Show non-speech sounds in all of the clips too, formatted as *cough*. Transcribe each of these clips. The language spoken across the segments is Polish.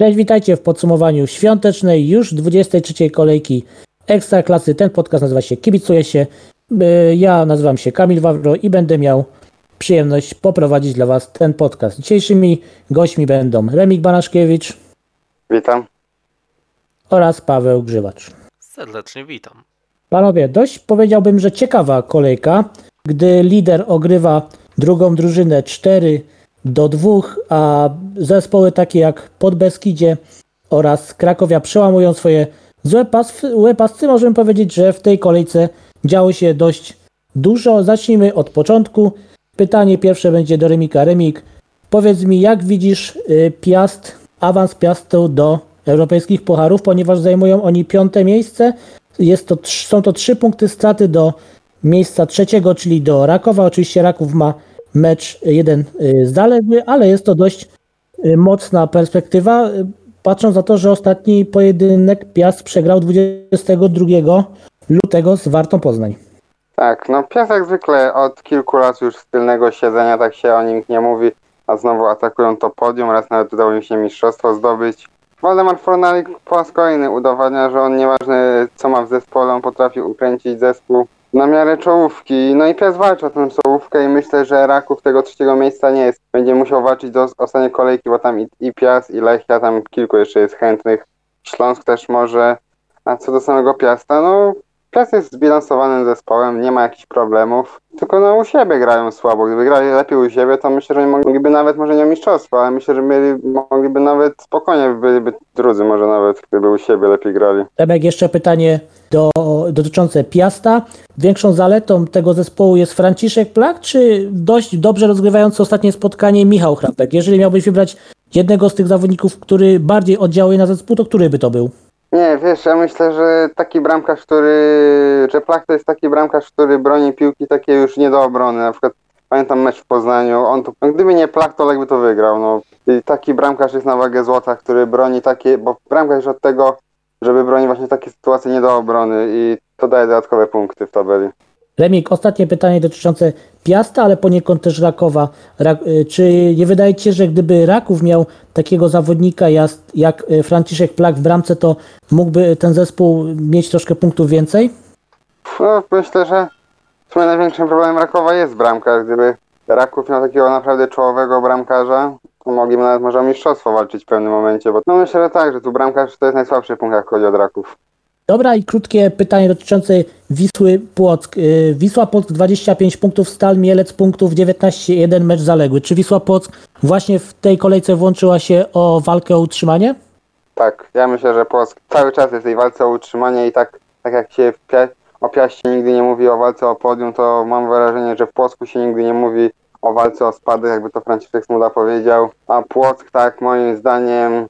Cześć, witajcie w podsumowaniu świątecznej już 23 kolejki Ekstra Klasy. Ten podcast nazywa się Kibicuję się. Y, Ja nazywam się Kamil Wawro i będę miał przyjemność poprowadzić dla Was ten podcast. Dzisiejszymi gośćmi będą Remik Banaszkiewicz Witam. oraz Paweł Grzywacz. Serdecznie witam. Panowie, dość powiedziałbym, że ciekawa kolejka, gdy lider ogrywa drugą drużynę 4 do 2, a zespoły takie jak Podbeskidzie oraz Krakowia przełamują swoje złe, pas, pasy. Możemy powiedzieć, że w tej kolejce działo się dość dużo. Zacznijmy od początku. Pytanie pierwsze będzie do Remika. Remik, powiedz mi, jak widzisz y, Piast, awans Piastu do europejskich pucharów, ponieważ zajmują oni piąte miejsce. Jest to, są to trzy punkty straty do miejsca trzeciego, czyli do Rakowa. Oczywiście Raków ma mecz jeden y, zaległy, ale jest to dość y, mocna perspektywa, y, patrząc na to, że ostatni pojedynek Piast przegrał 22 lutego z Wartą Poznań. Tak, no Piast jak zwykle od kilku lat już z tylnego siedzenia tak się o nim nie mówi, a znowu atakują to podium, raz nawet udało im się mistrzostwo zdobyć. Waldemar Fornalik po raz kolejny udowadnia, że on nieważne co ma w zespole, on potrafi ukręcić zespół na miarę czołówki. No i Piast walczy o tę czołówkę i myślę, że Raków tego trzeciego miejsca nie jest. Będzie musiał walczyć do ostatniej kolejki, bo tam i, i Piast, i Lechia, tam kilku jeszcze jest chętnych. Śląsk też może. A co do samego Piasta, no Piast jest zbilansowanym zespołem, nie ma jakichś problemów. Tylko no u siebie grają słabo. Gdyby grali lepiej u siebie, to myślę, że mogliby nawet może nie mistrzostwo, ale myślę, że mieli, mogliby nawet spokojnie byliby drudzy może nawet, gdyby u siebie lepiej grali. Remek, jeszcze pytanie do, dotyczące Piasta. Większą zaletą tego zespołu jest Franciszek Plak, czy dość dobrze rozgrywający ostatnie spotkanie Michał Chrapek? Jeżeli miałbyś wybrać jednego z tych zawodników, który bardziej oddziałuje na zespół, to który by to był? Nie, wiesz, ja myślę, że taki bramkarz, który, Plach to jest taki bramkarz, który broni piłki takie już nie do obrony. Na przykład pamiętam mecz w Poznaniu, on to, no, gdyby nie Plach, to Lech by to wygrał. No. I taki bramkarz jest na wagę złota, który broni takie, bo bramkarz od tego, żeby bronić właśnie takie sytuacje nie do obrony i to daje dodatkowe punkty w tabeli. Remik, ostatnie pytanie dotyczące Piasta, ale poniekąd też Rakowa. Ra, y, czy nie wydaje się, że gdyby Raków miał takiego zawodnika jak, y, Franciszek Plak w bramce, to mógłby ten zespół mieć troszkę punktów więcej? No, myślę, że w sumie największym problemem Rakowa jest bramkarz. Gdyby Raków miał takiego naprawdę czołowego bramkarza, to mogliby nawet może o mistrzostwo walczyć w pewnym momencie, bo no myślę, że tak, że tu bramkarz to jest najsłabszy punkt, jak chodzi od Raków. Dobra i krótkie pytanie dotyczące Wisły Płock. Y, Wisła Płock 25 punktów, Stal Mielec punktów 19, jeden mecz zaległy. Czy Wisła Płock właśnie w tej kolejce włączyła się o walkę o utrzymanie? Tak, ja myślę, że Płock cały czas jest w tej walce o utrzymanie i tak, tak jak się Pia- o Piaście nigdy nie mówi o walce o podium, to mam wrażenie, że w Płocku się nigdy nie mówi o walce o spadek, jakby to Franciszek Smuda powiedział. A Płock tak moim zdaniem,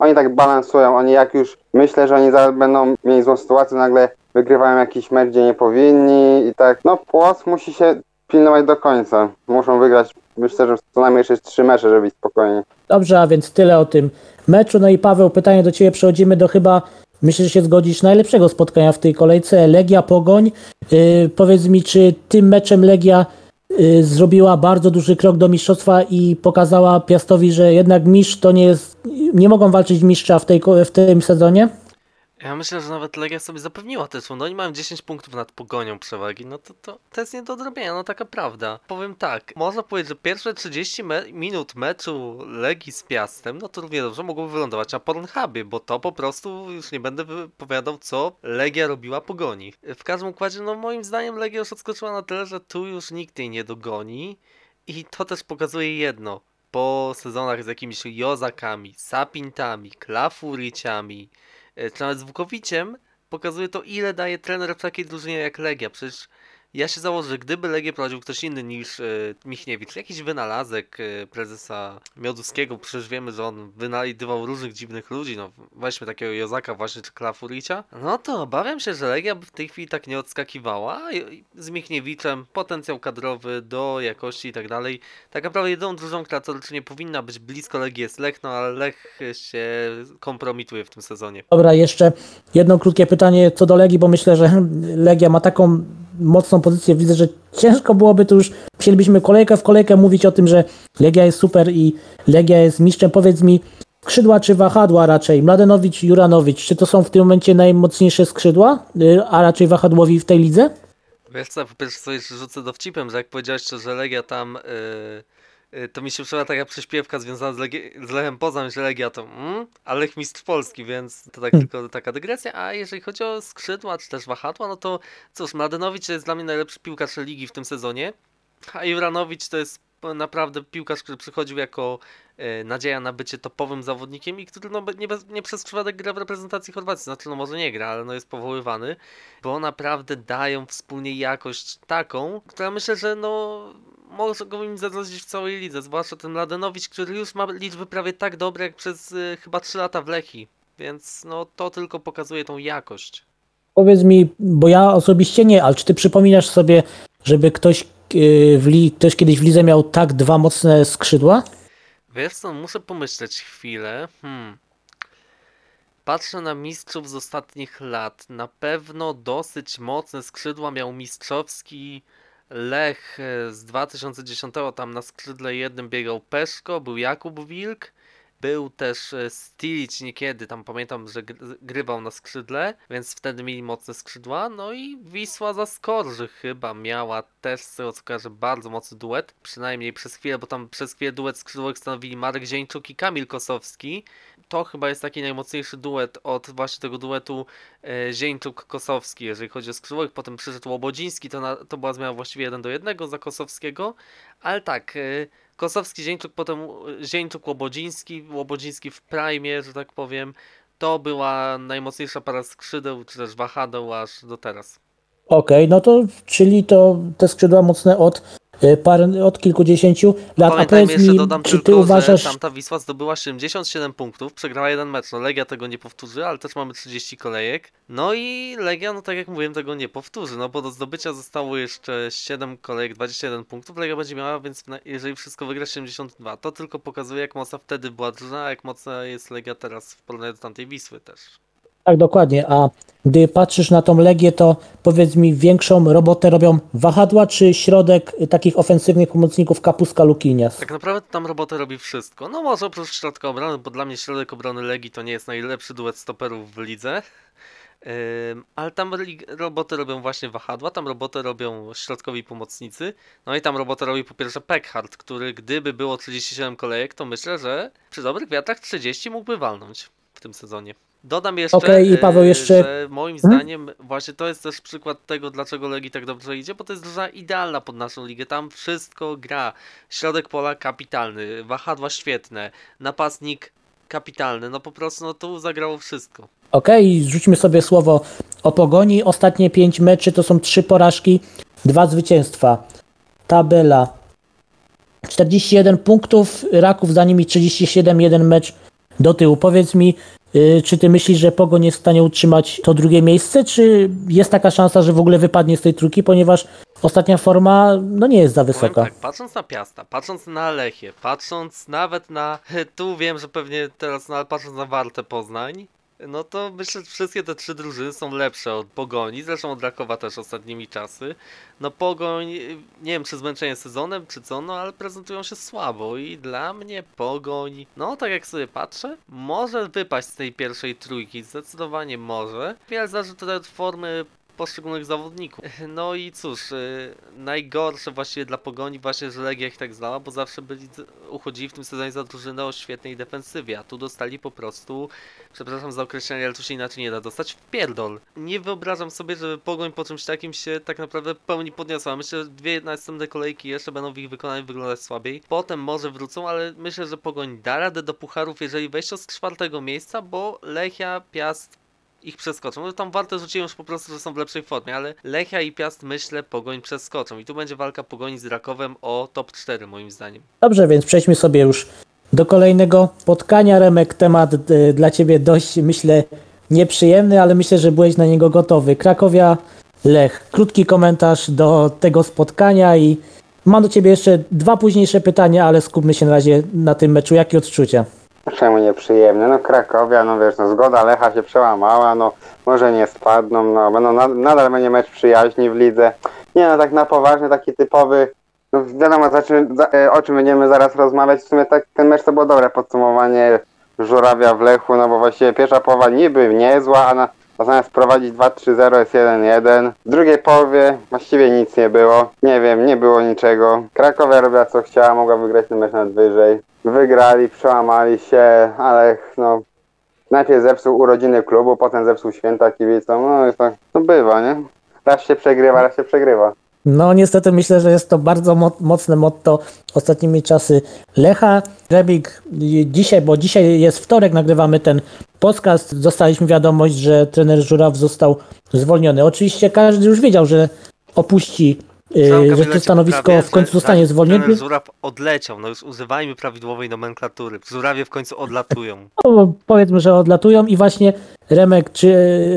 oni tak balansują, oni jak już, myślę, że oni zaraz będą mieli złą sytuację, nagle wygrywają jakiś mecz, gdzie nie powinni i tak, no Płock musi się pilnować do końca. Muszą wygrać, myślę, że co najmniej jeszcze trzy mecze, żeby być spokojni. Dobrze, a więc tyle o tym meczu. No i Paweł, pytanie do Ciebie. Przechodzimy do chyba, myślę, że się zgodzisz, najlepszego spotkania w tej kolejce. Legia Pogoń. Yy, powiedz mi, czy tym meczem Legia yy, zrobiła bardzo duży krok do mistrzostwa i pokazała Piastowi, że jednak mistrz to nie jest, nie mogą walczyć mistrza w, tej, w tym sezonie? Ja myślę, że nawet Legia sobie zapewniła tytuł. No oni mają 10 punktów nad pogonią przewagi. No to, to, to jest nie do odrobienia, no taka prawda. Powiem tak, można powiedzieć, że pierwsze 30 me minut meczu Legii z Piastem, no to równie dobrze mogłoby wylądować na Pornhubie, bo to po prostu już nie będę wypowiadał, co Legia robiła pogoni. W każdym układzie, no moim zdaniem Legia już odskoczyła na tyle, że tu już nikt jej nie dogoni. I to też pokazuje jedno. Po sezonach z jakimiś Jozakami, Sapintami, Klafuriciami, e, czy nawet z Wukowiciem, pokazuje to, ile daje trener w takiej drużynie jak Legia. Przecież ja się założę, że gdyby Legię prowadził ktoś inny niż e, Michniewicz, jakiś wynalazek e, prezesa Mioduskiego, przecież wiemy, że on wynajdywał różnych dziwnych ludzi, no weźmy takiego Jozaka właśnie, czy Klafuricia, no to obawiam się, że Legia by w tej chwili tak nie odskakiwała, z Michniewiczem potencjał kadrowy do jakości i tak dalej. Tak naprawdę jedyną drużyną, która nie powinna być blisko Legii jest Lech, no ale Lech się kompromituje w tym sezonie. Dobra, jeszcze jedno krótkie pytanie co do Legii, bo myślę, że Legia ma taką mocną pozycję. Widzę, że ciężko byłoby tu już, musielibyśmy kolejkę w kolejkę mówić o tym, że Legia jest super i Legia jest mistrzem. Powiedz mi, skrzydła czy wahadła raczej? Mladenowicz, Juranowicz, czy to są w tym momencie najmocniejsze skrzydła, y, a raczej wahadłowi w tej lidze? Wiesz co, po pierwsze jeszcze rzucę dowcipem, że jak powiedziałeś, że Legia tam, yy, to mi się przyszła taka prześpiewka związana z, Legi- z Lechem Poznań, że Legia to mm, a Lech mistrz Polski, więc to tak Hmm. tylko taka dygresja, a jeżeli chodzi o skrzydła, czy też wahadła, no to cóż, Mladenowicz to jest dla mnie najlepszy piłkarz ligi w tym sezonie, a Juranowicz to jest naprawdę piłkarz, który przychodził jako e, nadzieja na bycie topowym zawodnikiem i który no, nie, bez, nie przez przypadek gra w reprezentacji Chorwacji. Znaczy, no może nie gra, ale no jest powoływany, bo naprawdę dają wspólnie jakość taką, która myślę, że no może go im zagrozić w całej lidze, zwłaszcza ten Mladenowicz, który już ma liczby prawie tak dobre jak przez y, chyba 3 lata w Lechi, więc no to tylko pokazuje tą jakość. Powiedz mi, bo ja osobiście nie, ale czy ty przypominasz sobie, żeby ktoś, y, w li, ktoś kiedyś w lidze miał tak dwa mocne skrzydła? Wiesz co, muszę pomyśleć chwilę. Hmm. Patrzę na mistrzów z ostatnich lat. Na pewno dosyć mocne skrzydła miał mistrzowski Lech e, z 2010. Tam na skrzydle jednym biegał Peszko, był Jakub Wilk. Był też e, Stilic niekiedy, tam pamiętam, że gr- grywał na skrzydle, więc wtedy mieli mocne skrzydła. No i Wisła za Skorży chyba miała też, z tego co kojarzę, bardzo mocny duet. Przynajmniej przez chwilę, bo tam przez chwilę duet skrzydłowych stanowili Marek Zieńczuk i Kamil Kosowski. To chyba jest taki najmocniejszy duet od właśnie tego duetu e, Zieńczuk-Kosowski, jeżeli chodzi o skrzydłowych. Potem przyszedł Łobodziński, to, na, to była zmiana właściwie 1 do 1 za Kosowskiego. Ale tak, e, Kosowski, Zieńczuk, potem e, Zieńczuk, Łobodziński, Łobodziński w prime, że tak powiem. To była najmocniejsza para skrzydeł, czy też wahadeł aż do teraz. Okej, no to czyli to te skrzydła mocne od, par, od kilkudziesięciu lat. A Pamiętajmy powiedz jeszcze, mi, dodam czy tylko, ty uważasz, że tamta Wisła zdobyła 77 punktów, przegrała jeden mecz, no Legia tego nie powtórzy, ale też mamy 30 kolejek. No i Legia, no tak jak mówiłem, tego nie powtórzy, no bo do zdobycia zostało jeszcze 7 kolejek, 21 punktów, Legia będzie miała, więc jeżeli wszystko wygra 72, to tylko pokazuje jak mocna wtedy była drużyna, a jak mocna jest Legia teraz w porównaniu do tamtej Wisły też. Tak dokładnie, a gdy patrzysz na tą Legię, to powiedz mi, większą robotę robią wahadła, czy środek takich ofensywnych pomocników Kapuska Lukinias? Tak naprawdę tam robotę robi wszystko. No może oprócz środka obrony, bo dla mnie środek obrony Legii to nie jest najlepszy duet stoperów w lidze. Ym, ale tam robotę robią właśnie wahadła, tam robotę robią środkowi pomocnicy. No i tam robotę robi po pierwsze Peckhardt, który gdyby było 37 kolejek, to myślę, że przy dobrych wiatrach 30 mógłby walnąć w tym sezonie. Dodam jeszcze, Okej, i Paweł, yy, jeszcze- że moim Hmm? zdaniem właśnie to jest też przykład tego, dlaczego Legii tak dobrze idzie, bo to jest drużyna idealna pod naszą ligę. Tam wszystko gra. Środek pola kapitalny, wahadła świetne, napastnik kapitalny. No po prostu no tu zagrało wszystko. Okej, rzućmy sobie słowo o pogoni. Ostatnie pięć meczy to są trzy porażki, dwa zwycięstwa. Tabela 41 punktów, Raków za nimi 37, jeden mecz do tyłu. Powiedz mi, czy ty myślisz, że Pogoń jest w stanie utrzymać to drugie miejsce, czy jest taka szansa, że w ogóle wypadnie z tej trójki, ponieważ ostatnia forma no nie jest za wysoka. tak, patrząc na Piasta, patrząc na Lechię, patrząc nawet na... *laughs* Tu wiem, że pewnie teraz, no ale patrząc na Wartę Poznań, no to myślę, że wszystkie te trzy drużyny są lepsze od Pogoni, zresztą od Rakowa też ostatnimi czasy. No Pogoń, nie wiem czy zmęczenie sezonem, czy co, no ale prezentują się słabo i dla mnie Pogoń, no tak jak sobie patrzę, może wypaść z tej pierwszej trójki, zdecydowanie może. Wiele zależy od formy poszczególnych zawodników. *laughs* No i cóż, y, najgorsze właściwie dla Pogoni właśnie, że Legia ich tak znała, bo zawsze byli, uchodzili w tym sezonie za drużynę o świetnej defensywie, a tu dostali po prostu, przepraszam za określenie, ale tu się inaczej nie da dostać, w pierdol. Nie wyobrażam sobie, żeby Pogoń po czymś takim się tak naprawdę pełni podniosła. Myślę, że dwie następne kolejki jeszcze będą w ich wykonaniu wyglądać słabiej. Potem może wrócą, ale myślę, że Pogoń da radę do pucharów, jeżeli wejść z czwartego miejsca, bo Lechia, Piast, ich przeskoczą. No tam warte rzuciłem już po prostu, że są w lepszej formie, ale Lechia i Piast myślę Pogoń przeskoczą. I tu będzie walka Pogoni z Rakowem o top 4 moim zdaniem. Dobrze, więc przejdźmy sobie już do kolejnego spotkania. Remek, temat y, dla Ciebie dość, myślę, nieprzyjemny, ale myślę, że byłeś na niego gotowy. Krakowia, Lech. Krótki komentarz do tego spotkania i mam do Ciebie jeszcze dwa późniejsze pytania, ale skupmy się na razie na tym meczu. Jakie odczucia? Czemu nieprzyjemne? No Krakowia, no wiesz, no zgoda Lecha się przełamała, no może nie spadną, no będą na, nadal będzie mecz przyjaźni w lidze. Nie no, tak na poważnie, taki typowy, no wiadomo za czym, za, e, o czym będziemy zaraz rozmawiać, w sumie tak, ten mecz to było dobre podsumowanie Żurawia w Lechu, no bo właściwie pierwsza połowa niby niezła, a na, a zamiast prowadzić 2-3-0 jest 1-1. W drugiej połowie właściwie nic nie było. Nie wiem, nie było niczego. Krakowia robiła co chciała, mogła wygrać ten mecz nawet wyżej. Wygrali, przełamali się, ale no... Najpierw zepsuł urodziny klubu, potem zepsuł święta kibicom, no i tak, to bywa, nie? Raz się przegrywa, raz się przegrywa. No niestety myślę, że jest to bardzo mo- mocne motto ostatnimi czasy Lecha. Rebik dzisiaj, bo dzisiaj jest wtorek, nagrywamy ten podcast, dostaliśmy wiadomość, że trener Żuraw został zwolniony. Oczywiście każdy już wiedział, że opuści, y, Sam że to stanowisko w końcu że zostanie zanim zwolniony. trener Żuraw odleciał, no już używajmy prawidłowej nomenklatury. Żurawie w końcu odlatują. No, powiedzmy, że odlatują i właśnie Remek, czy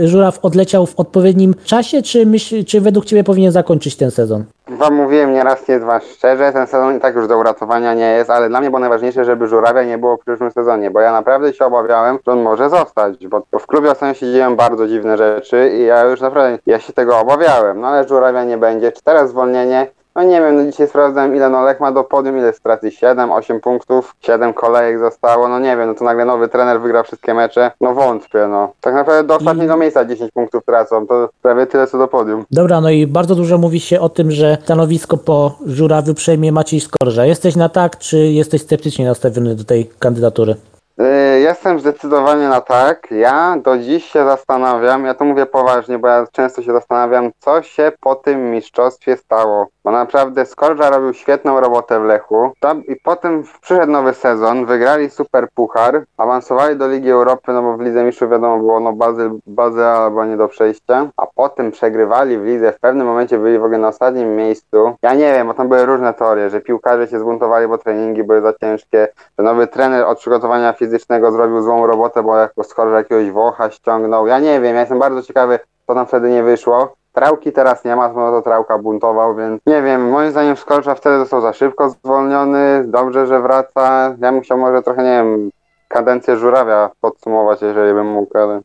y, Żuraw odleciał w odpowiednim czasie, czy, myśl, czy według Ciebie powinien zakończyć ten sezon? Wam mówiłem nieraz, nie dwa szczerze, ten sezon i tak już do uratowania nie jest, ale dla mnie było najważniejsze, żeby Żurawia nie było w przyszłym sezonie, bo ja naprawdę się obawiałem, że on może zostać, bo w klubie ostatnio się dzieją bardzo dziwne rzeczy i ja już naprawdę, ja się tego obawiałem, no ale Żurawia nie będzie, czy teraz zwolnienie, no nie wiem, no dzisiaj sprawdzałem ile no Lech ma do podium, ile straty, 7, 8 punktów, 7 kolejek zostało, no nie wiem, no to nagle nowy trener wygra wszystkie mecze, no wątpię, no. Tak naprawdę do ostatniego miejsca 10 punktów tracą, to prawie tyle co do podium. Dobra, no i bardzo dużo mówi się o tym, że stanowisko po Żurawiu przejmie Maciej Skorża. Jesteś na tak, czy jesteś sceptycznie nastawiony do tej kandydatury? Y, Jestem zdecydowanie na tak. Ja do dziś się zastanawiam, ja to mówię poważnie, bo ja często się zastanawiam, co się po tym mistrzostwie stało. Bo naprawdę Skorża robił świetną robotę w Lechu. Tam, I potem przyszedł nowy sezon, wygrali super puchar, awansowali do Ligi Europy, no bo w Lidze Mistrzów wiadomo było, no bazy, bazy albo nie do przejścia. A potem przegrywali w Lidze, w pewnym momencie byli w ogóle na ostatnim miejscu. Ja nie wiem, bo tam były różne teorie, że piłkarze się zbuntowali, bo treningi były za ciężkie, że nowy trener od przygotowania fizycznego zrobił złą robotę, bo jako Skorża jakiegoś Włocha ściągnął. Ja nie wiem, ja jestem bardzo ciekawy, co tam wtedy nie wyszło. Trałki teraz nie ma, no to Trałka buntował, więc nie wiem, moim zdaniem Skorża wtedy został za szybko zwolniony, dobrze, że wraca. Ja bym chciał może trochę, nie wiem, kadencję Żurawia podsumować, jeżeli bym mógł, ale...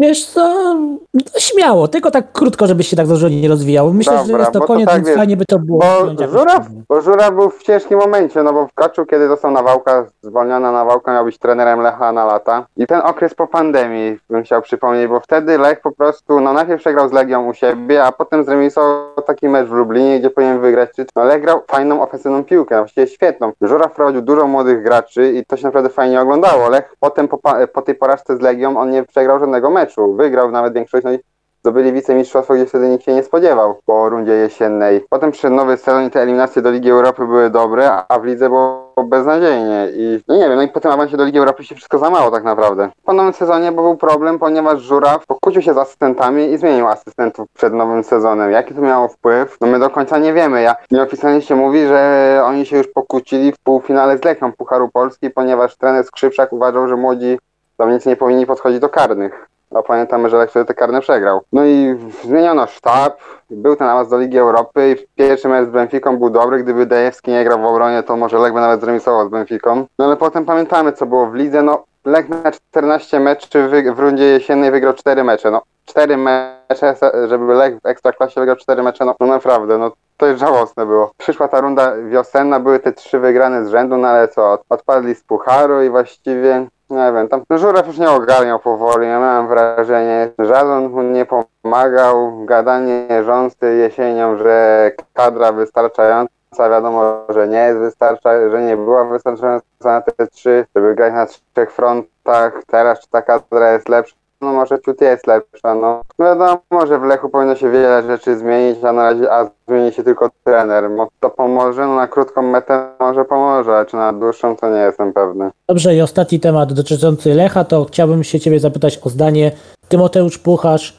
Wiesz co, no śmiało, tylko tak krótko, żebyś się tak dużo nie rozwijał. Myślę, że Dobra, jest to bo to koniec, tak, więc fajnie by to było. Bo Żuraw, bo Żuraw był w ciężkim momencie, no bo w Kaczu, kiedy został Nawałka, zwolniona Nawałka, miał być trenerem Lecha na lata. I ten okres po pandemii bym chciał przypomnieć, bo wtedy Lech po prostu, no najpierw przegrał z Legią u siebie, a potem zremisował taki mecz w Lublinie, gdzie powinien wygrać. No Lech grał fajną ofensywną piłkę, no właściwie świetną. Żuraw prowadził dużo młodych graczy i to się naprawdę fajnie oglądało. Lech potem po, po tej porażce z Legią, on nie przegrał żadnego meczu. Wygrał nawet większość, no i zdobyli wicemistrzostwo, gdzie wtedy nikt się nie spodziewał po rundzie jesiennej. Potem przyszedł nowy sezon i te eliminacje do Ligi Europy były dobre, a w lidze było beznadziejnie i no nie wiem, no i po tym awansie do Ligi Europy się wszystko zamało tak naprawdę. Po nowym sezonie był problem, ponieważ Żuraw pokłócił się z asystentami i zmienił asystentów przed nowym sezonem. Jaki to miało wpływ? No my do końca nie wiemy. Ja nieoficjalnie się mówi, że oni się już pokłócili w półfinale z Lechią Pucharu Polski, ponieważ trener Skrzypczak uważał, że młodzi zawodnicy nie powinni podchodzić do karnych. A pamiętamy, że te karne przegrał. No i zmieniono sztab, był ten awans do Ligi Europy i pierwszy mecz z Benficą był dobry. Gdyby Dejewski nie grał w obronie, to może Lech by nawet zremisował z Benficą. No ale potem pamiętamy, co było w lidze. No Lech na 14 meczy w rundzie jesiennej wygrał 4 mecze. No 4 mecze, żeby Lech w Ekstraklasie wygrał 4 mecze, no, no naprawdę, no to jest żałosne było. Przyszła ta runda wiosenna, były te trzy wygrane z rzędu, no ale co, odpadli z pucharu i właściwie, nie wiem, tam Żuraw już nie ogarniał powoli, ja miałem wrażenie, żaden mu nie pomagał, gadanie rząsty jesienią, że kadra wystarczająca, wiadomo, że nie jest wystarczająca, że nie była wystarczająca na te trzy, żeby grać na trzech frontach, teraz czy ta kadra jest lepsza, no może ciut jest lepsza, no. No Wiadomo, że w Lechu powinno się wiele rzeczy zmienić, a na razie a zmieni się tylko trener. To pomoże, no na krótką metę może pomoże, a czy na dłuższą to nie jestem pewny. Dobrze, i ostatni temat dotyczący Lecha, to chciałbym się Ciebie zapytać o zdanie. Tymoteusz Pucharz,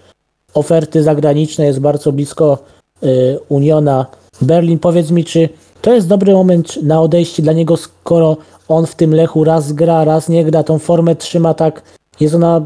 oferty zagraniczne, jest bardzo blisko y, Uniona Berlin. Powiedz mi, czy to jest dobry moment na odejście dla niego, skoro on w tym Lechu raz gra, raz nie gra, tą formę trzyma tak, jest ona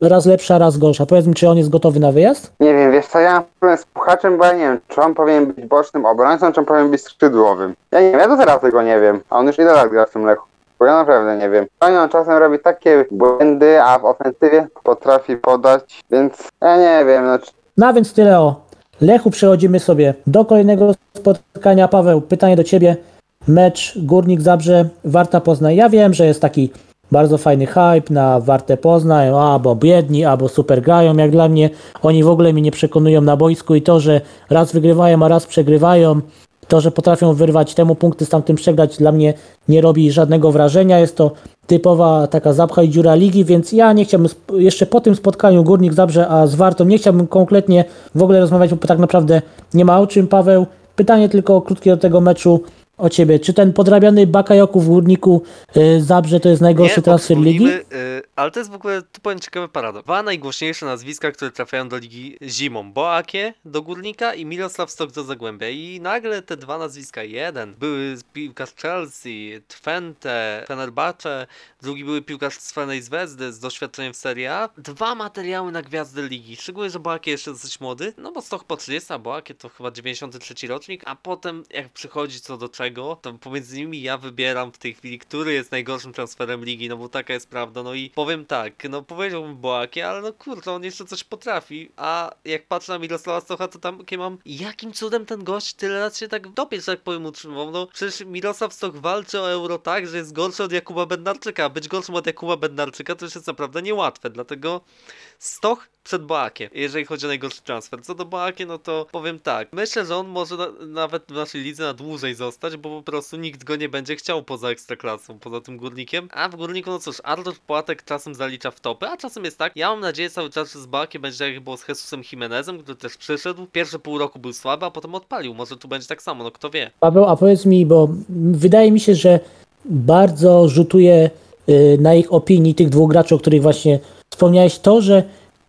raz lepsza, raz gorsza. Powiedz mi, czy on jest gotowy na wyjazd? Nie wiem, wiesz co, ja mam problem z Puchaczem, bo ja nie wiem, czy on powinien być bocznym obrońcą, czy on powinien być skrzydłowym. Ja nie wiem, ja do teraz tego nie wiem, a on już ile lat gra w tym Lechu. Bo ja naprawdę nie wiem. On czasem robi takie błędy, a w ofensywie potrafi podać, więc ja nie wiem, no czy No więc tyle o Lechu. Przechodzimy sobie do kolejnego spotkania. Paweł, pytanie do Ciebie. Mecz Górnik Zabrze, Warta Poznań. Ja wiem, że jest taki bardzo fajny hype na Warte Poznań, albo biedni, albo super grają. Jak dla mnie, oni w ogóle mnie nie przekonują na boisku i to, że raz wygrywają, a raz przegrywają, to, że potrafią wyrwać temu punkty, z tamtym przegrać, dla mnie nie robi żadnego wrażenia. Jest to typowa taka zapcha i dziura ligi, więc ja nie chciałbym jeszcze po tym spotkaniu Górnik Zabrze, a z Wartą nie chciałbym konkretnie w ogóle rozmawiać, bo tak naprawdę nie ma o czym. Paweł, pytanie tylko krótkie do tego meczu o ciebie. Czy ten podrabiany Bakajoku w Górniku y, Zabrze to jest najgorszy transfer ligi? y, ale to jest w ogóle, tu powiem ciekawy paradoks. Dwa najgłośniejsze nazwiska, które trafiają do ligi zimą. Boakie do Górnika i Miroslav Stok do Zagłębia. I nagle te dwa nazwiska, jeden były piłkarz Chelsea, Twente, Fenerbahce, drugi były piłkarz z Zvezdy z doświadczeniem w Serie A. Dwa materiały na gwiazdy ligi. Szczególnie, że Boakie jeszcze dosyć młody, no bo Stok po 30, a Boakie to chyba 93 rocznik, a potem jak przychodzi co do czego, to pomiędzy nimi ja wybieram w tej chwili, który jest najgorszym transferem ligi, no bo taka jest prawda. No i powiem tak, no powiedziałbym Boakie, ale no kurczę, on jeszcze coś potrafi, a jak patrzę na Mirosława Stocha, to tam takie mam, jakim cudem ten gość tyle lat się tak dopiero, że tak powiem, utrzymał. No przecież Mirosław Stoch walczy o euro tak, że jest gorszy od Jakuba Bednarczyka, a być gorszym od Jakuba Bednarczyka to już jest naprawdę niełatwe, dlatego Stoch przed Boakiem, jeżeli chodzi o najgorszy transfer. Co do Boakie, no to powiem tak. Myślę, że on może na, nawet w naszej lidze na dłużej zostać, bo po prostu nikt go nie będzie chciał poza ekstraklasą, poza tym górnikiem. A w górniku, no cóż, Artur Płatek czasem zalicza w topy, a czasem jest tak. Ja mam nadzieję cały czas, że z Boakiem będzie tak jak było z Jesusem Jimenezem, który też przyszedł. Pierwsze pół roku był słaby, a potem odpalił. Może tu będzie tak samo, no kto wie. Paweł, a powiedz mi, bo wydaje mi się, że bardzo rzutuje y, na ich opinii tych dwóch graczy, o których właśnie wspomniałeś, to, że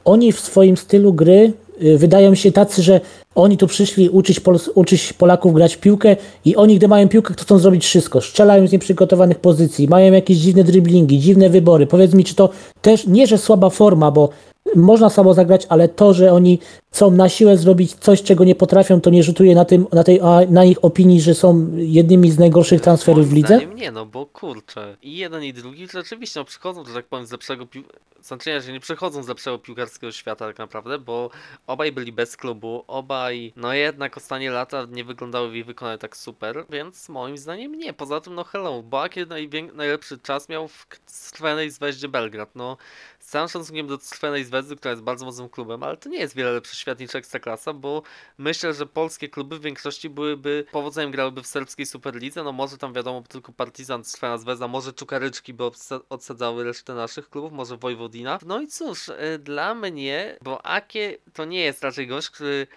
oni w swoim stylu gry y, wydają się tacy, że oni tu przyszli uczyć, Pols- uczyć Polaków grać w piłkę i oni, gdy mają piłkę, to chcą zrobić wszystko. Strzelają z nieprzygotowanych pozycji, mają jakieś dziwne driblingi, dziwne wybory. Powiedz mi, czy to też nie, że słaba forma, bo można samo zagrać, ale to, że oni chcą na siłę zrobić coś, czego nie potrafią, to nie rzutuje na, tym, na, tej, na ich opinii, że są jednymi z najgorszych transferów w Moim lidze? zdaniem nie, no bo kurczę. I jeden i drugi rzeczywiście no, przychodzą, że tak powiem, z lepszego pił... Znaczy, że nie przychodzą z lepszego piłkarskiego świata tak naprawdę, bo obaj byli bez klubu, obaj, no jednak ostatnie lata nie wyglądały i wykonały tak super, więc moim zdaniem nie. Poza tym, no hello, najwię... najlepszy czas miał w Crwenej Zweździe Belgrad, no z całym szacunkiem do Crwenej Zvezdy, która jest bardzo mocnym klubem, ale to nie jest wiele lepszy świat niż Ekstraklasa, bo myślę, że polskie kluby w większości byłyby, powodzeniem grałyby w serbskiej Superlidze, no może tam wiadomo tylko Partizan, Crvena Zvezda, może Czukaryczki by odsadzały resztę naszych klubów, może Wojwodina. No i cóż, y, dla mnie, bo Akie to nie jest raczej gość, który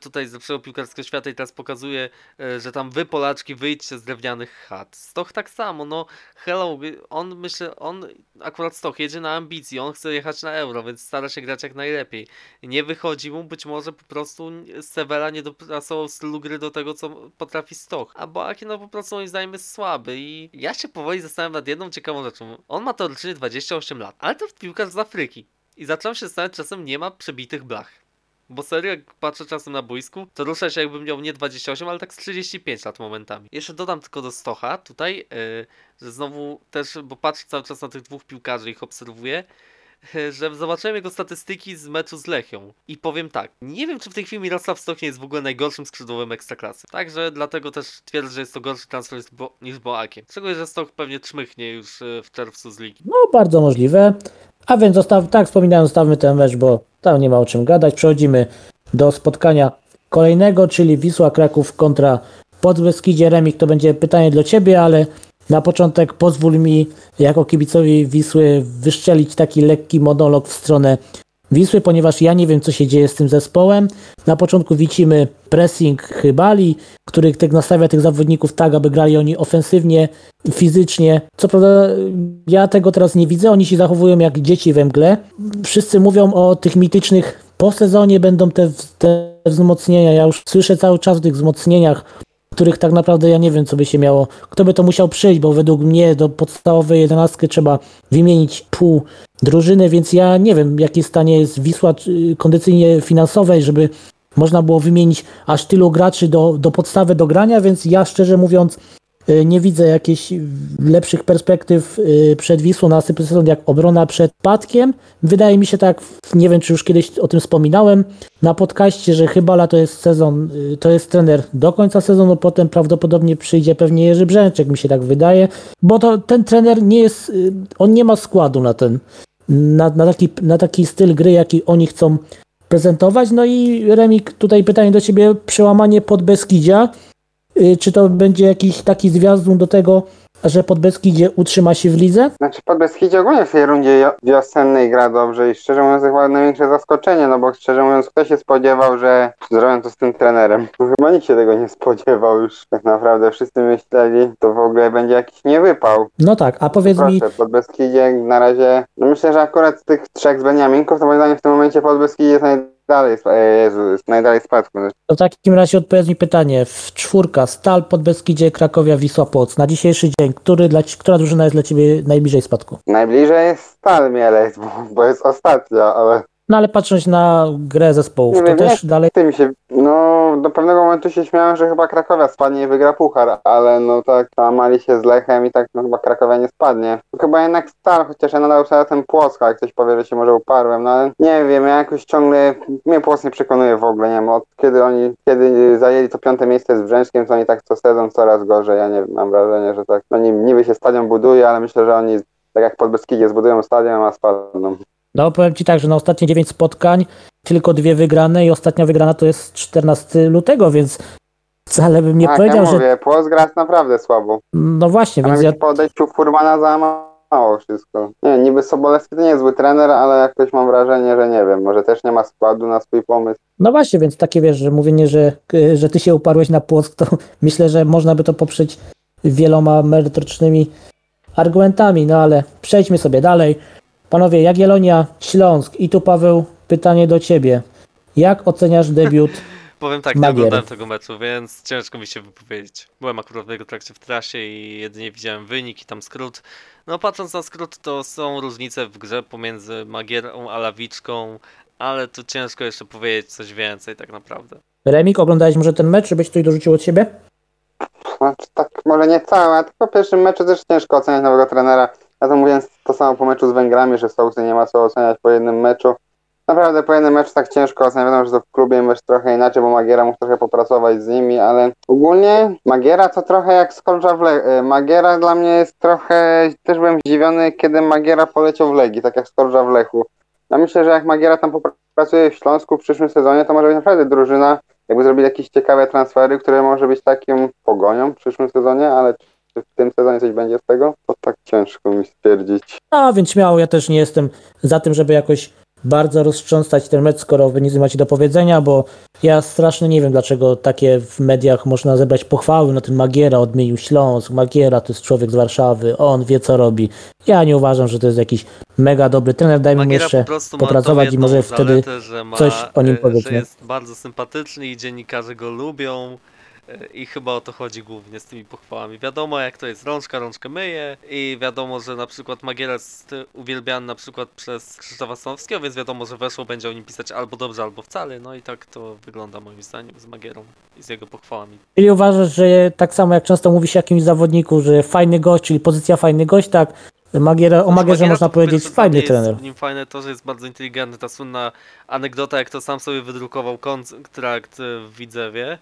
tutaj z lepszego piłkarskiego świata i teraz pokazuje, e, że tam wy Polaczki wyjdźcie z drewnianych chat. Stoch tak samo, no hello, on myślę, on akurat Stoch jedzie na ambicji, on chce jechać na euro, więc stara się grać jak najlepiej. Nie wychodzi mu, być może po prostu Severa nie dopracował stylu gry do tego, co potrafi Stoch. A Boaki no po prostu moim zdaniem jest słaby i ja się powoli zastanawiam nad jedną ciekawą rzeczą. On ma teoretycznie 28 lat, ale to piłkarz z Afryki. I zacząłem się zastanawiać, czasem nie ma przebitych blach. Bo serio, jak patrzę czasem na boisku, to rusza się jakbym miał nie 28, ale tak z 35 lat momentami. Jeszcze dodam tylko do Stocha tutaj, yy, że znowu też, bo patrzę cały czas na tych dwóch piłkarzy, ich obserwuję, yy, że zobaczyłem jego statystyki z meczu z Lechią. I powiem tak, nie wiem czy w tej chwili Mirosław Stoch nie jest w ogóle najgorszym skrzydłowym ekstraklasy. Także dlatego też twierdzę, że jest to gorszy transfer niż Bo- niż Boakiem. Szczególnie, że Stoch pewnie czmychnie już yy, w czerwcu z ligi. No, bardzo możliwe. A więc zostaw, tak wspominałem, zostawmy ten mecz, bo tam nie ma o czym gadać. Przechodzimy do spotkania kolejnego, czyli Wisła Kraków kontra Podbeskidzie Remik. To będzie pytanie dla Ciebie, ale na początek pozwól mi jako kibicowi Wisły wyszczelić taki lekki monolog w stronę Wisły, ponieważ ja nie wiem, co się dzieje z tym zespołem. Na początku widzimy pressing Chybali, który tak nastawia tych zawodników tak, aby grali oni ofensywnie, fizycznie. Co prawda ja tego teraz nie widzę, oni się zachowują jak dzieci we mgle. Wszyscy mówią o tych mitycznych po sezonie będą te, te wzmocnienia. Ja już słyszę cały czas o tych wzmocnieniach, których tak naprawdę ja nie wiem, co by się miało. Kto by to musiał przyjść, bo według mnie do podstawowej jedenastki trzeba wymienić pół drużyny, więc ja nie wiem, w jakim stanie jest Wisła czy kondycyjnie finansowej, żeby można było wymienić aż tylu graczy do, do podstawy do grania, więc ja szczerze mówiąc y, nie widzę jakichś lepszych perspektyw y, przed Wisłą na następny sezon jak obrona przed Patkiem. Wydaje mi się tak, nie wiem czy już kiedyś o tym wspominałem na podcaście, że chyba to jest sezon, y, to jest trener do końca sezonu, potem prawdopodobnie przyjdzie pewnie Jerzy Brzęczek, mi się tak wydaje, bo to ten trener nie jest, y, on nie ma składu na ten, na, na, taki, na taki styl gry, jaki oni chcą prezentować. No i Remik, tutaj pytanie do Ciebie, przełamanie pod Beskidzia. Y, Czy to będzie jakiś taki zwiastun do tego, że pod Beskidzie utrzyma się w lidze? Znaczy Podbeskidzie ogólnie w tej rundzie wiosennej gra dobrze i szczerze mówiąc chyba największe zaskoczenie, no bo szczerze mówiąc kto się spodziewał, że zrobią to z tym trenerem? No, chyba nikt się tego nie spodziewał już tak naprawdę. Wszyscy myśleli, to w ogóle będzie jakiś niewypał. No tak, a powiedz mi, Proszę, Podbeskidzie na razie, no myślę, że akurat z tych trzech z Beniaminków, to moim zdaniem w tym momencie Podbeskidzie jest najdalej, sp- e, Jezu, jest najdalej spadku. to w takim razie odpowiedz mi pytanie. W czwórka, Stal, pod Beskidzie, Krakowia, Wisła, Płoc. Na dzisiejszy dzień, który dla, która drużyna jest dla Ciebie najbliżej spadku? Najbliżej jest Stal Mielec, bo, bo jest ostatnia, ale No ale patrząc na grę zespołów, to wiem, też dalej Tym się, no do pewnego momentu się śmiałem, że chyba Krakowia spadnie i wygra puchar, ale no tak mali się z Lechem i tak no chyba Krakowia nie spadnie. Chyba jednak Stal, chociaż ja nadal sobie ten Płock, jak ktoś powie, że się może uparłem, no ale nie wiem, ja jakoś ciągle, mnie Płock nie przekonuje w ogóle, nie wiem, od kiedy oni, kiedy zajęli to piąte miejsce z Brzęczkiem, to oni tak co sezon coraz gorzej, ja nie mam wrażenie, że tak, no ni- niby się stadion buduje, ale myślę, że oni tak jak pod Beskidzie zbudują stadion, a spadną. No powiem Ci tak, że na ostatnie 9 spotkań tylko dwie wygrane i ostatnia wygrana to jest 14 lutego, więc wcale bym nie tak, powiedział, ja że... mówię, Płock gra naprawdę słabo. No właśnie, A więc ja... po odejściu Furmana za mało wszystko. Nie, niby Sobolewski to nie jest zły trener, ale jakoś mam wrażenie, że nie wiem, może też nie ma składu na swój pomysł. No właśnie, więc takie wiesz, że mówienie, że, że Ty się uparłeś na Płock, to *laughs* myślę, że można by to poprzeć wieloma merytorycznymi argumentami, no ale przejdźmy sobie dalej. Panowie, Jagiellonia, Śląsk i tu Paweł, pytanie do Ciebie. Jak oceniasz debiut? *laughs* Powiem tak, nie oglądałem tego meczu, więc ciężko mi się wypowiedzieć. Byłem akurat w jego trakcie w trasie i jedynie widziałem wynik i tam skrót. No patrząc na skrót, to są różnice w grze pomiędzy Magierą a Lawiczką, ale tu ciężko jeszcze powiedzieć coś więcej tak naprawdę. Remik, oglądałeś może ten mecz, żebyś coś dorzucił od siebie? Znaczy tak, może nie całe, a tylko po pierwszym meczu też ciężko oceniać nowego trenera. Ja to mówiąc to samo po meczu z Węgrami, że Sołsy nie ma co oceniać po jednym meczu. Naprawdę po jednym meczu tak ciężko oceniać. Wiadomo, że to w klubie mecz trochę inaczej, bo Magiera mógł trochę popracować z nimi, ale ogólnie Magiera to trochę jak Skolża w Le- Magiera dla mnie jest trochę, też byłem zdziwiony, kiedy Magiera poleciał w Legii, tak jak Skolża w Lechu. Ja myślę, że jak Magiera tam popracuje w Śląsku w przyszłym sezonie, to może być naprawdę drużyna, jakby zrobili jakieś ciekawe transfery, które może być takim pogonią w przyszłym sezonie, ale czy w tym sezonie coś będzie z tego? To tak ciężko mi stwierdzić. No, więc śmiało, ja też nie jestem za tym, żeby jakoś bardzo roztrząsać ten mecz, skoro wy nic nie macie do powiedzenia, bo ja strasznie nie wiem, dlaczego takie w mediach można zebrać pochwały, no ten Magiera odmienił Śląsk, Magiera to jest człowiek z Warszawy, on wie co robi. Ja nie uważam, że to jest jakiś mega dobry trener, dajmy mu jeszcze po popracować i może wtedy zaletę, ma, coś o nim e, powiedzmy. Że jest bardzo sympatyczny i dziennikarze go lubią. E, I chyba o to chodzi głównie z tymi pochwałami. Wiadomo jak to jest, rączka rączkę myje i wiadomo, że na przykład Magiera jest e, uwielbiany na przykład przez Krzysztofa Stanowskiego, więc wiadomo, że weszło będzie o nim pisać albo dobrze, albo wcale. No i tak to wygląda moim zdaniem z Magierą i z jego pochwałami. Czyli uważasz, że tak samo jak często mówi się o jakimś zawodniku, że fajny gość, czyli pozycja fajny gość, tak, Magiera, o Magierze można powiedzieć fajny trener. Jest w nim fajne to, że jest bardzo inteligentny. Ta słynna anegdota, jak to sam sobie wydrukował kontrakt e, w Widzewie.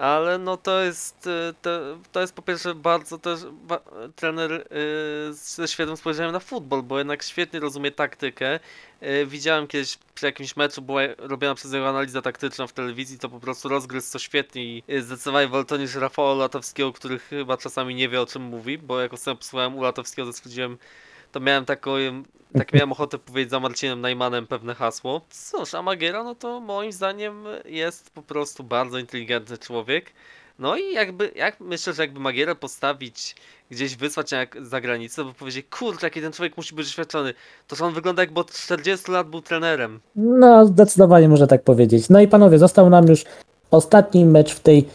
Ale no to jest, e, to, to jest po pierwsze bardzo też ba, trener e, ze świetnym spojrzeniem na futbol, bo jednak świetnie rozumie taktykę. E, Widziałem kiedyś przy jakimś meczu, była robiona przez niego analiza taktyczna w telewizji, to po prostu rozgryzł to świetnie i e, zdecydowanie wolto niż Rafała Latowskiego, który chyba czasami nie wie o czym mówi, bo jak ostatnio posłuchałem u Latowskiego, to stwierdziłem, to miałem taką, tak miałem ochotę powiedzieć za Marcinem Najmanem pewne hasło. Cóż, a Magiera, no to moim zdaniem jest po prostu bardzo inteligentny człowiek. No i jakby, jak myślę, że jakby Magierę postawić gdzieś, wysłać jak- za granicę, bo powiedzieć, kurczę, jaki ten człowiek musi być doświadczony, to że on wygląda jakby od 40 lat był trenerem. No, zdecydowanie można tak powiedzieć. No i panowie, został nam już ostatni mecz w tej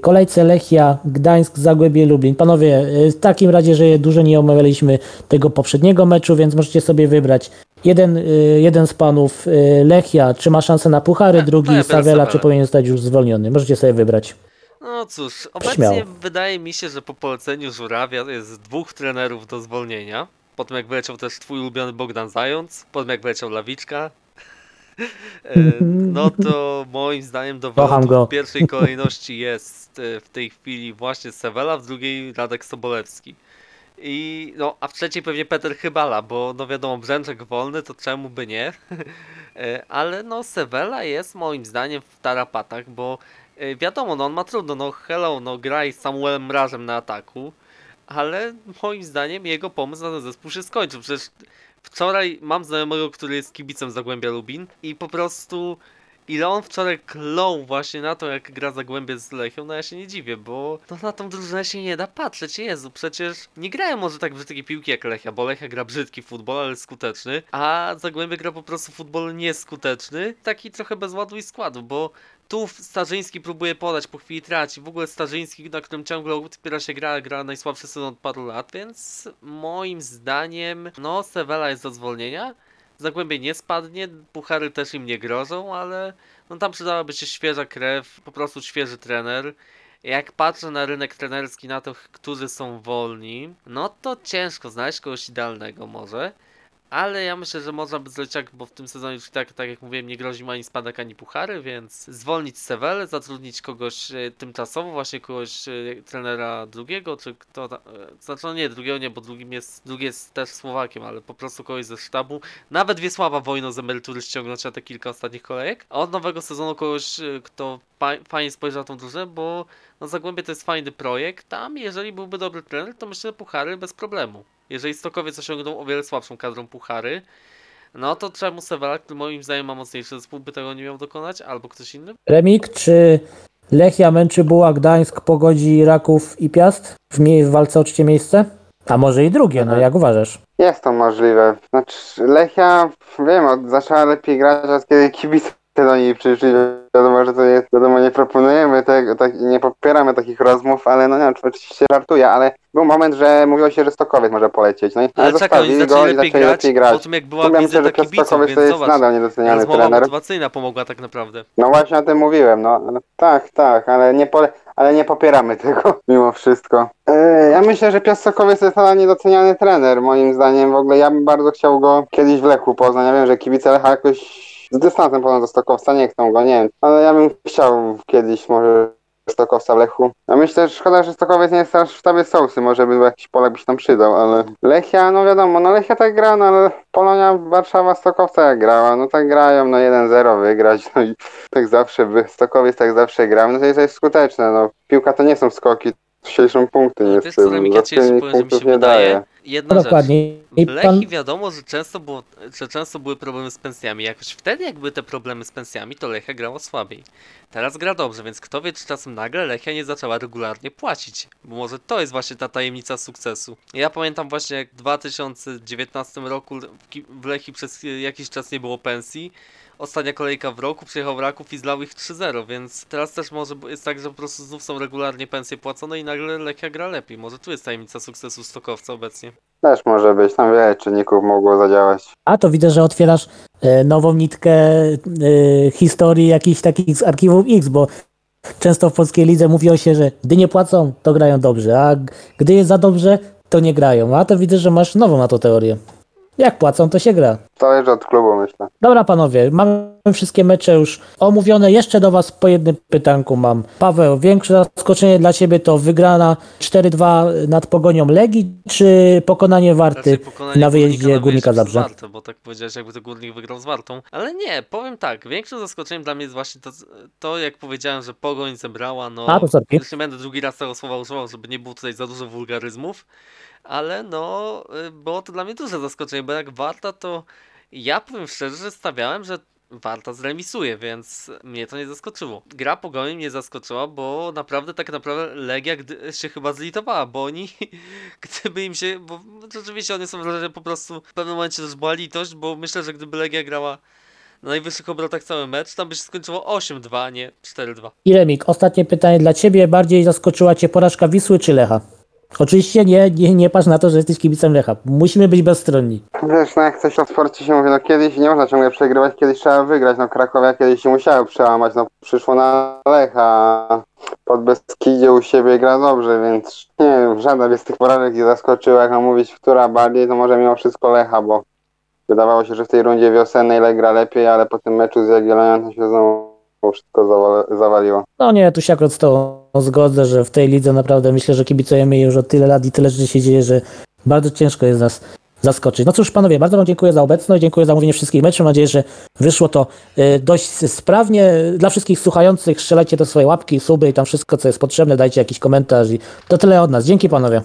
kolejce Lechia, Gdańsk, Zagłębie, Lublin. Panowie, y, w takim razie, że dużo nie omawialiśmy tego poprzedniego meczu, więc możecie sobie wybrać. Jeden, y, jeden z panów y, Lechia, czy ma szansę na puchary, Tak, drugi no ja Sawelę. czy powinien zostać już zwolniony. Możecie sobie wybrać. No cóż, obecnie Śmiało. wydaje mi się, że po poleceniu Żurawia jest dwóch trenerów do zwolnienia. Potem jak wyleciał też twój ulubiony Bogdan Zając, potem jak wyleciał Lawiczka. E, No to moim zdaniem do wylotu w pierwszej kolejności jest e, w tej chwili właśnie Sewela, w drugiej Radek Sobolewski. I no, a w trzeciej pewnie Peter Chybala, bo no wiadomo, Brzęczek wolny, to czemu by nie? E, Ale no Sewela jest moim zdaniem w tarapatach, bo wiadomo, no on ma trudno, no hello, no graj z Samuelem Mrazem na ataku, ale moim zdaniem jego pomysł na ten zespół się skończył. Przecież wczoraj mam znajomego, który jest kibicem Zagłębia Lubin i po prostu ile on wczoraj klął właśnie na to, jak gra Zagłębie z Lechią, no ja się nie dziwię, bo no na tą drużynę się nie da patrzeć. Jezu, przecież nie grają może tak brzydkie piłki jak Lechia, bo Lechia gra brzydki futbol, ale skuteczny, a Zagłębie gra po prostu futbol nieskuteczny, taki trochę bez ładu i składu, bo tu Starzyński próbuje podać, po chwili traci. W ogóle Starzyński, na którym ciągle odpiera się gra, gra najsłabszy sezon od paru lat, więc moim zdaniem, no, Sewela jest do zwolnienia. Zagłębie nie spadnie, puchary też im nie grożą, ale no tam przydałaby się świeża krew, po prostu świeży trener. Jak patrzę na rynek trenerski, na tych, którzy są wolni, no to ciężko znaleźć kogoś idealnego może. Ale ja myślę, że można by tak, bo w tym sezonie już tak, tak jak mówiłem, nie grozi mu ani spadek, ani puchary, więc zwolnić Sewelę, zatrudnić kogoś e, tymczasowo, właśnie kogoś e, trenera drugiego, czy kto, ta- e, znaczy no nie, drugiego nie, bo drugim jest, drugi jest też Słowakiem, ale po prostu kogoś ze sztabu, nawet Wiesława Wojno z emerytury ściągnąć na te kilka ostatnich kolejek, a od nowego sezonu kogoś, kto fa- fajnie spojrzy na tą drużynę, bo no Zagłębie to jest fajny projekt, tam jeżeli byłby dobry trener, to myślę, że puchary bez problemu. Jeżeli Stokowiec osiągną o wiele słabszą kadrą puchary, no to czemu Sewela, który moim zdaniem ma mocniejszy zespół, by tego nie miał dokonać, albo ktoś inny? Remik, czy Lechia, Męczybuła, Gdańsk pogodzi Raków i Piast w, mie- w walce o trzecie miejsce? A może i drugie, no jak uważasz? Jest to możliwe. Znaczy, Lechia, wiem, od, zaczęła lepiej grać, od kiedy kibice do niej przyszli. Wiadomo, że to jest, wiadomo, nie proponujemy tego, tak, nie popieramy takich rozmów, ale no nie wiem, czy oczywiście żartuję, ale był moment, że mówiło się, że Stokowiec może polecieć. No i Ale czekaj, oni go i zaczęli grać, lepiej grać. po tym jak była myślę, wizyta że kibiców, Stokowiec to jest zobacz, nadal niedoceniany trener. motywacyjna pomogła tak naprawdę. No właśnie o tym mówiłem, no tak, tak, ale nie, pole, ale nie popieramy *laughs* tego mimo wszystko. Yy, ja myślę, że Piastokowiec to jest nadal niedoceniany trener, moim zdaniem. W ogóle ja bym bardzo chciał go kiedyś w Lechu poznać. Ja wiem, że kibice Lecha jakoś z dystansem do Stokowca, nie chcą go, nie wiem. Ale ja bym chciał kiedyś może Stokowca w Lechu. Ja myślę, że szkoda, że Stokowiec nie jest teraz w sztabie Sousy, może by jakiś Polak by się tam przydał, ale Lechia, no wiadomo, no Lechia tak gra, no ale Polonia, Warszawa, Stokowca jak grała, no tak grają, no 1-0 wygrać, no i tak zawsze, by, Stokowiec tak zawsze grał, no to jest, to jest skuteczne, no piłka to nie są skoki, liczą punkty, Ale nie wiesz co, powiem, że mi się wydaje, jedna No rzecz. dokładnie. I W pan, Lechii wiadomo, że często, było, że często były problemy z pensjami. Jakoś wtedy, jak były te problemy z pensjami, to Lechia grała słabiej. Teraz gra dobrze, więc kto wie, czy czasem nagle Lechia nie zaczęła regularnie płacić. Bo może to jest właśnie ta tajemnica sukcesu. Ja pamiętam właśnie, jak w 2019 roku w Ki- w Lechii przez jakiś czas nie było pensji. Ostatnia kolejka w roku, przyjechał Raków i zlał ich 3-0, więc teraz też może jest tak, że po prostu znów są regularnie pensje płacone i nagle Lechia gra lepiej. Może tu jest tajemnica sukcesu Stokowca obecnie. Też może być, tam wiele czynników mogło zadziałać. a to widzę, że otwierasz e, nową nitkę e, historii jakichś takich z archiwum X, bo często w polskiej lidze mówiło się, że gdy nie płacą, to grają dobrze, a gdy jest za dobrze, to nie grają. A to widzę, że masz nową na to teorię. Jak płacą, to się gra. Zależy od klubu, myślę. Dobra panowie, mamy wszystkie mecze już omówione. Jeszcze do was po jednym pytanku mam. Paweł, większe zaskoczenie dla ciebie to wygrana 4-2 nad Pogonią Legii, czy pokonanie Warty Raczej pokonanie na wyjeździe Górnika na Górnika wyjeździe Zabrze? Wartę, bo tak powiedziałeś, jakby to Górnik wygrał z Wartą. Ale nie, powiem tak, większym zaskoczeniem dla mnie jest właśnie to, to jak powiedziałem, że Pogoń zebrała, no... A, to sorki. Już nie będę drugi raz tego słowa używał, żeby nie było tutaj za dużo wulgaryzmów, ale no, y, było to dla mnie duże zaskoczenie, bo jak Warta, to ja powiem szczerze, że stawiałem, że Warta zremisuje, więc mnie to nie zaskoczyło. Gra Pogoni mnie zaskoczyła, bo naprawdę tak naprawdę Legia się chyba zlitowała, bo oni, *laughs* gdyby im się, bo rzeczywiście oni są wrażenie, że po prostu w pewnym momencie też była litość, bo myślę, że gdyby Legia grała na najwyższych obrotach cały mecz, tam by się skończyło 8-2, a nie 4-2. I Remik, ostatnie pytanie dla ciebie. Bardziej zaskoczyła cię porażka Wisły czy Lecha? Oczywiście nie, nie, nie patrz na to, że jesteś kibicem Lecha. Musimy być bezstronni. Wiesz, no jak coś o sporcie się mówi, no kiedyś nie można ciągle przegrywać, kiedyś trzeba wygrać. No Krakowia kiedyś się musiało przełamać, no przyszło na Lecha. Pod Beskidzie u siebie gra dobrze, więc nie wiem, żadna z tych porażek nie zaskoczyła. Jak mam mówić, która bardziej, to może mimo wszystko Lecha, bo wydawało się, że w tej rundzie wiosennej Lech gra lepiej, ale po tym meczu z Jagiellonią to się znowu wszystko zawal- zawaliło. No nie, tu się akurat z tą zgodzę, że w tej lidze naprawdę myślę, że kibicujemy jej już od tyle lat i tyle rzeczy się dzieje, że bardzo ciężko jest nas zaskoczyć. No cóż, panowie, bardzo wam dziękuję za obecność, dziękuję za mówienie wszystkich meczów. Mam nadzieję, że wyszło to e, dość sprawnie. Dla wszystkich słuchających strzelajcie te swoje łapki, suby i tam wszystko, co jest potrzebne, dajcie jakiś komentarz i to tyle od nas. Dzięki panowie.